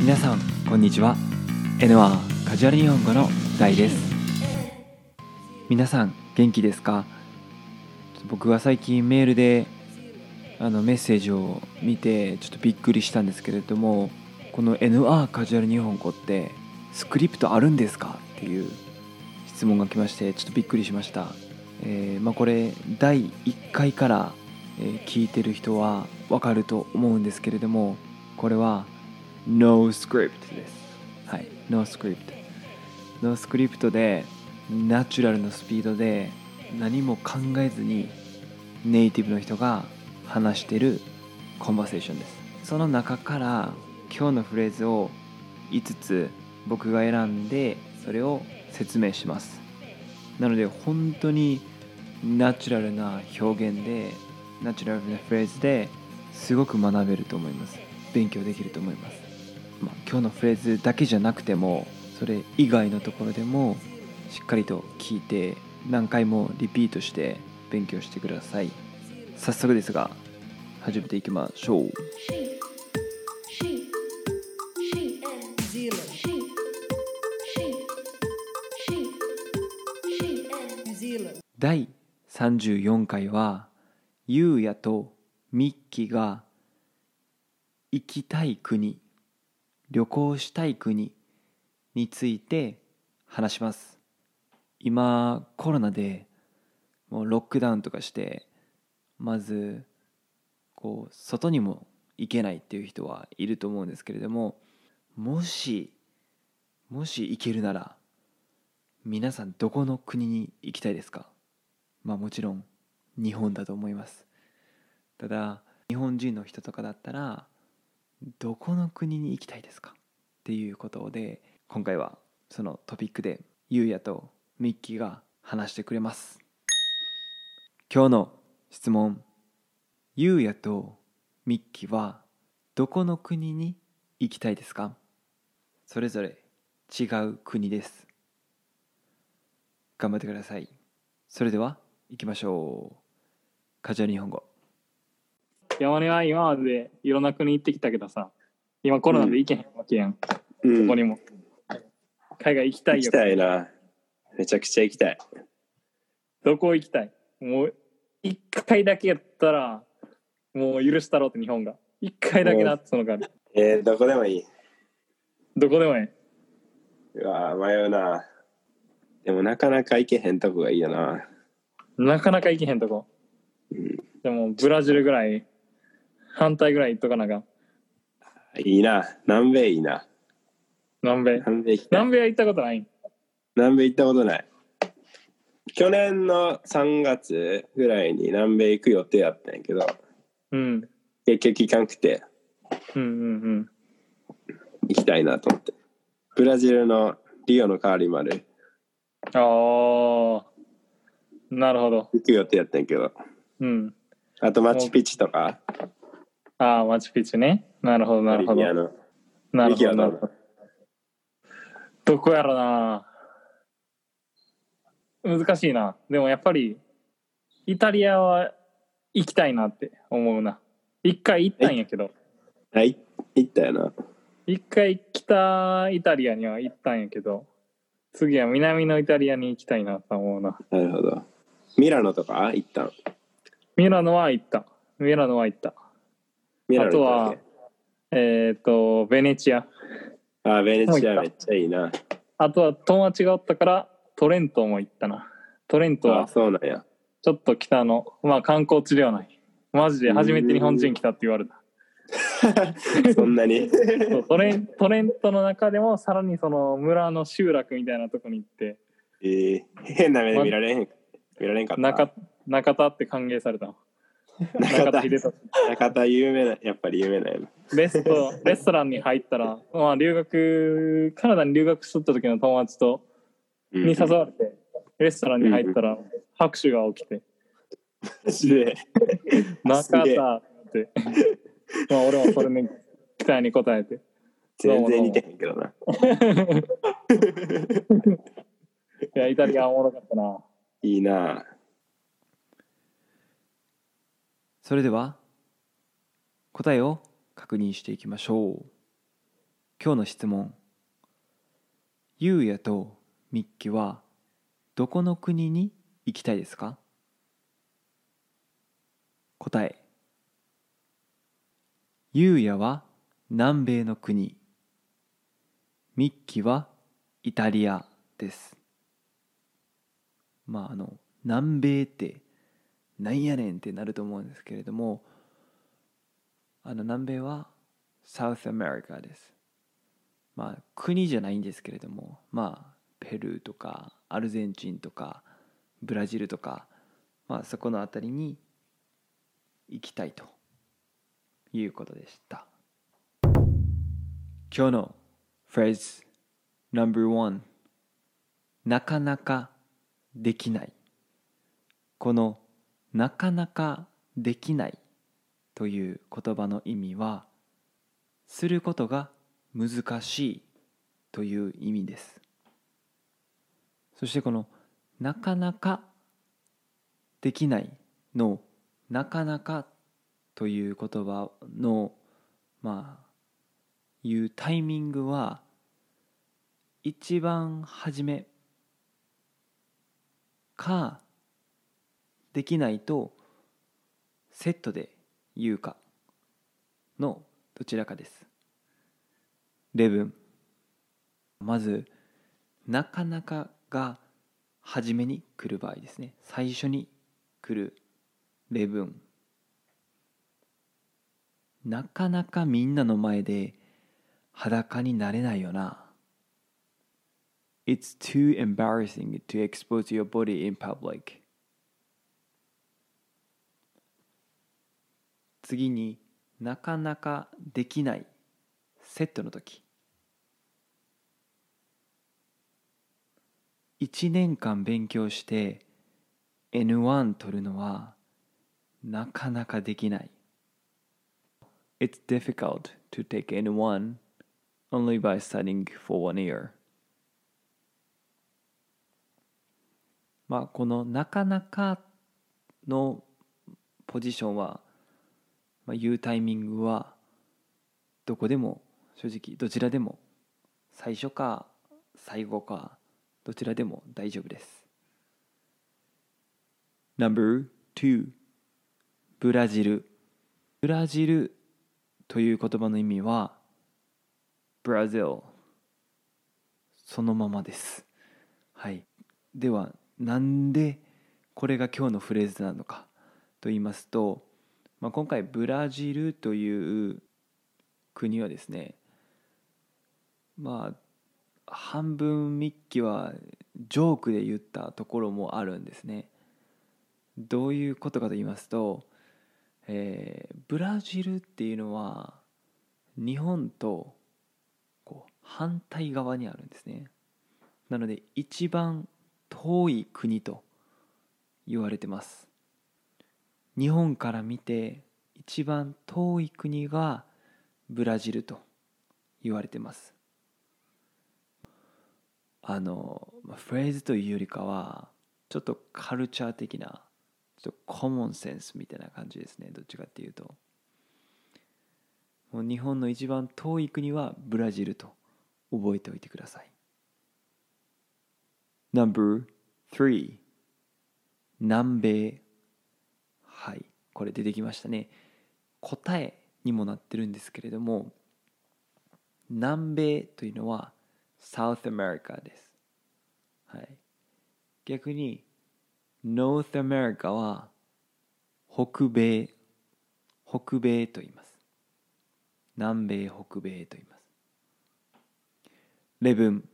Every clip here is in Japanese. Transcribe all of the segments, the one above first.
皆さんこんにちは。N1 カジュアル日本語の大です。皆さん元気ですか？僕は最近メールであのメッセージを見てちょっとびっくりしたんですけれどもこの NR カジュアル日本語ってスクリプトあるんですか？っていう質問が来ましてちょっとびっくりしました、えーまあ、これ第1回から、聞いてる人はわかると思うんですけれどもこれは No script です。はい No script No script でナチュラルなスピードで何も考えずにネイティブの人が話してるコンバセーションです。その中から今日のフレーズを5つ僕が選んでそれを説明します。なので本当にナチュラルな表現でナチュラルなフレーズですごく学べると思います。勉強できると思います、まあ、今日のフレーズだけじゃなくてもそれ以外のところでもしっかりと聞いて何回もリピートして勉強してください。早速ですが始めていきましょう。第34回はゆうやとミッキーが行きたい国。旅行したい国について話します。今コロナでもうロックダウンとかしてまずこう外にも行けないっていう人はいると思うんですけれどももしもし行けるなら皆さんどこの国に行きたいですか？まあもちろん日本だと思います。ただ日本人の人とかだったらどこの国に行きたいですかっていうことで今回はそのトピックでゆうやとミッキーが話してくれます。今日の質問。ゆうやとミッキーはどこの国に行きたいですか？それぞれ違う国です。頑張ってください。それでは行きましょう。カジュアル日本語。山根は今までいろんな国行ってきたけどさ、今コロナで行けへんわけやん、うんここにも。海外行きたいよ行き。たいな。めちゃくちゃ行きたい。どこ行きたい？もう、一回だけやったら、もう許したろうって日本が。一回だけなってその代わり。えー、どこでもいい。どこでもえうわ迷うな。でもなかなか行けへんとこがいいよな。え。なかなか行けへんとこ。うん、でも、ブラジルぐらい、反対ぐらい行っとかなあかん。いいな。南米いいな。南米。南米。南米は行ったことないん？南米行ったことない。去年の3月ぐらいに南米行く予定やったんやけど、うん。結局行かんくてうんうんうん。行きたいなと思って。ブラジルのリオの代わりまでああ。なるほど。行く予定やったんやけど、うん。あとマチュピチュとか、ああ、マチュピチュね。なるほど、なるほどなるほど。なるほどどこやろな。難しいな。でもやっぱり、イタリアは行きたいなって思うな。一回行ったんやけど、はい、行ったよな。一回北イタリアには行ったんやけど、次は南のイタリアに行きたいなと思うな。なるほど。ミラノとか行ったん？ミラノは行った。ミラノは行った。あとはえっ、と、ベネチア。あ、ベネチアめっちゃいいな。あとは友達がおったから、トレントも行ったな。トレントあ、はそうなんや。ちょっと北の、まあ観光地ではない。マジで初めて日本人来たって言われた。そんなに？トレントレントの中でもさらにその村の集落みたいなとこに行って、えー、変な目で見られへん。見られんかった。中中田って歓迎された。中田中田秀俊。中田有名な、やっぱり有名なやレストレストランに入ったら、まあ留学、カナダに留学しとった時の友達と、うんに誘われて、レストランに入ったら拍手が起きて、マジで。中田って。まあ俺もそれに期待に応えて。全然似てへんけどな。いや、イタリアおもろかったな。いいな。それでは答えを確認していきましょう。今日の質問。ゆうやとミッキはどこの国に行きたいですか？答え。ゆうやは南米の国。ミッキーはイタリアです。まああの南米ってなんやねんってなると思うんですけれどもあの南米は South America です。まあ国じゃないんですけれどもまあペルーとかアルゼンチンとかブラジルとかまあそこの辺りに行きたいということでした。今日のフレーズ No.1 なかなかできない。このなかなかできないという言葉の意味はすることが難しいという意味です。そしてこのなかなかできないのなかなかという言葉のまあ言うタイミングは一番初めかできないとセットで言うか？のどちらかです。例文まずなかなかが初めに来る場合ですね。最初に来る例文なかなかみんなの前で裸になれないよな。It's too embarrassing to expose your body in public. 次になかなかできないセットの時。1年間勉強して N1 取るのはなかなかできない。It's difficult to take N1 only by studying for one year. まあこのなかなかのポジションはまあ、言うタイミングはどこでも正直どちらでも最初か最後かどちらでも大丈夫です。No.2 ブラジル。ブラジルという言葉の意味はブラジル。そのままです。はい。ではなんでこれが今日のフレーズなのかと言いますとまあ、今回ブラジルという国はですねまあ半分ミッキーはジョークで言ったところもあるんですね。どういうことかと言いますと、えー、ブラジルっていうのは日本とこう反対側にあるんですね。なので一番遠い国と言われてます。日本から見て一番遠い国がブラジルと言われてます。あのフレーズというよりかはちょっとカルチャー的なちょっとコモンセンスみたいな感じですねどっちかっていうと。もう日本の一番遠い国はブラジルと覚えておいてください。No.3 南米。はいこれ出てきましたね。答えにもなってるんですけれども南米というのは South America です、はい、逆に North America は北米北米と言います。南米北米と言います。レブン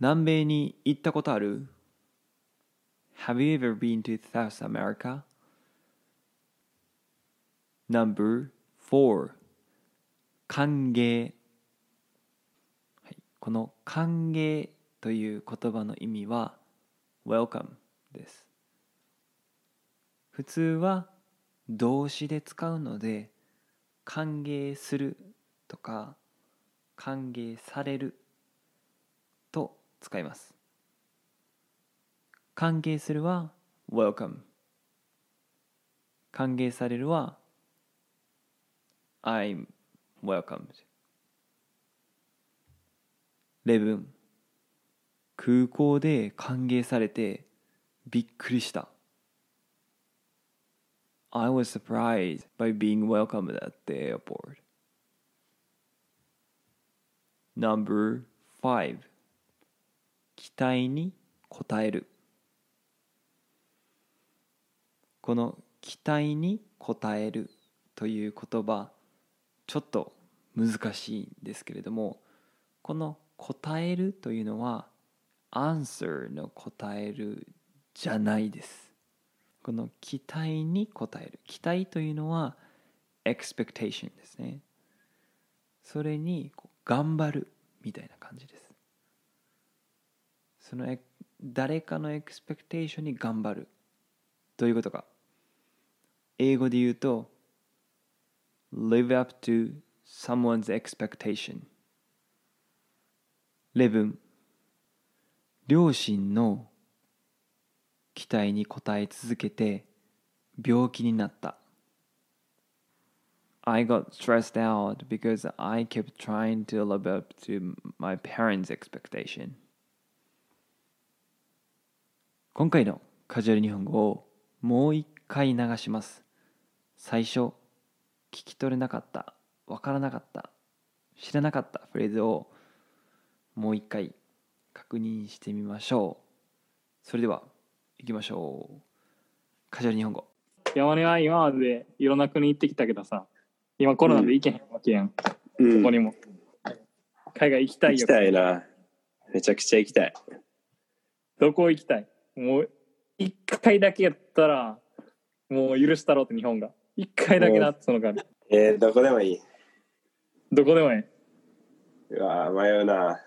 南米に行ったことある？Have you ever been to South America? Number 4歓迎、はい、この歓迎という言葉の意味は welcome です。普通は動詞で使うので歓迎するとか歓迎されると使います。歓迎するは welcome 歓迎されるは I'm welcomed レブン空港で歓迎されてびっくりした I was surprised by being welcomed at the airport Number 5期待に応えるこの期待に応えるという言葉ちょっと難しいんですけれどもこの答えるというのは answer の答えるじゃないです。この期待に応える。期待というのは expectation ですね。それに頑張るみたいな感じです。その誰かのエクスペクテーションに頑張る。どういうことか。英語で言うと live up to someone's expectation レブン両親の期待に応え続けて病気になった I got stressed out because I kept trying to live up to my parents' expectation 今回のカジュアル日本語をもう一回流します最初聞き取れなかったわからなかった知らなかったフレーズをもう一回確認してみましょうそれでは行きましょうカジュアル日本語山根は今までいろんな国行ってきたけどさ、今コロナで行けへんわけやん。こうんこにも。海外行きたいよ行き。たいな。めちゃくちゃ行きたい。どこ行きたい？もう、一回だけやったら、もう許したろうって日本が。一回だけなってその感じ。えー、どこでもいい。どこでもえうわ迷うな。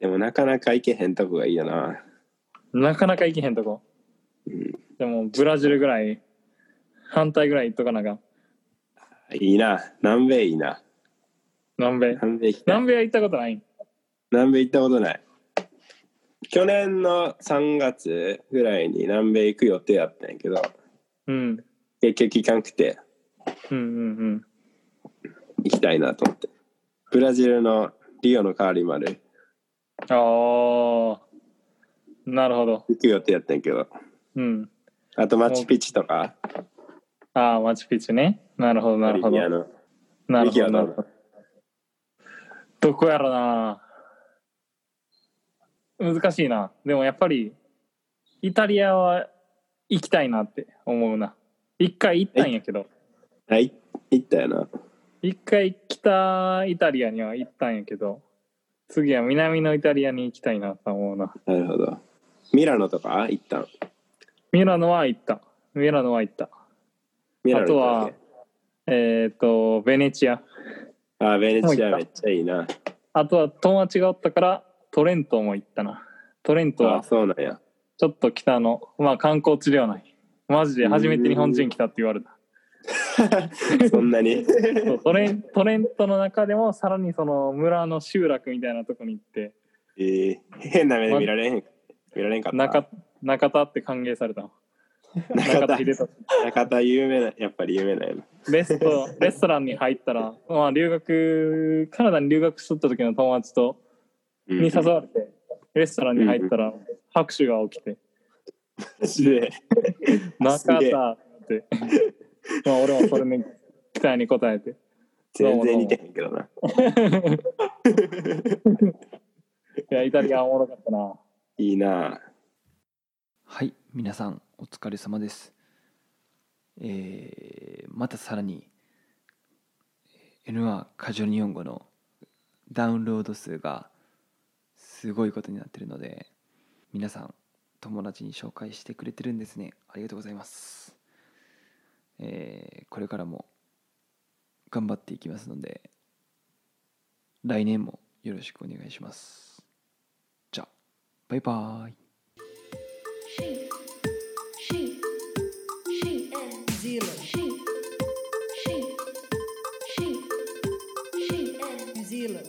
でもなかなか行けへんとこがいいよな。え。なかなか行けへんとこ。うん、でも、ブラジルぐらい、反対ぐらい行っとかなあかん。いいな。南米いいな。南米。南米南米は行ったことないん？南米行ったことない。去年の3月ぐらいに南米行く予定やったんやけど、うん。結局行かんくてうんうんうん。行きたいなと思って。ブラジルのリオの代わりまでああ。なるほど。行く予定やったんやけど、うん。あとマチュピチュとか、ああ、マチュピチュね。なるほど、なるほど。ボリビアのなるほど、なるほど。どこやろな。難しいな。でもやっぱり、イタリアは行きたいなって思うな。一回行ったんやけど、はい、行ったよな。一回北イタリアには行ったんやけど、次は南のイタリアに行きたいなと思うな。なるほど。ミラノとか行ったん？ミラノは行った。ミラノは行った。あとは、えっ、と、ベネチア。あ、ベネチアめっちゃいいな。あとは友達がおったから、トレントも行ったな。トレントあ、はそうなんや。ちょっと北の、まあ観光地ではない。マジで初めて日本人来たって言われた。そんなに。そうトレントレントの中でもさらにその村の集落みたいなとこに行って、えー、変な目で見られへん、見られんかった？中中田って歓迎されたの。中中田田秀俊。中田有名な、やっぱり有名なやな。レストレストランに入ったら、まあ留学、カナダに留学しとった時の友達とうんに誘われて、レストランに入ったら拍手が起きて、マジで。中田って。まあ俺もそれに期待に応えて。全然似てへんけどな。いや、イタリアおもろかったな。いいな。はい皆さんお疲れ様ですえーまたさらに N1 カジュアル日本語のダウンロード数がすごいことになってるので皆さん友達に紹介してくれてるんですね。ありがとうございます。えーこれからも頑張っていきますので来年もよろしくお願いします。じゃあバイバーイ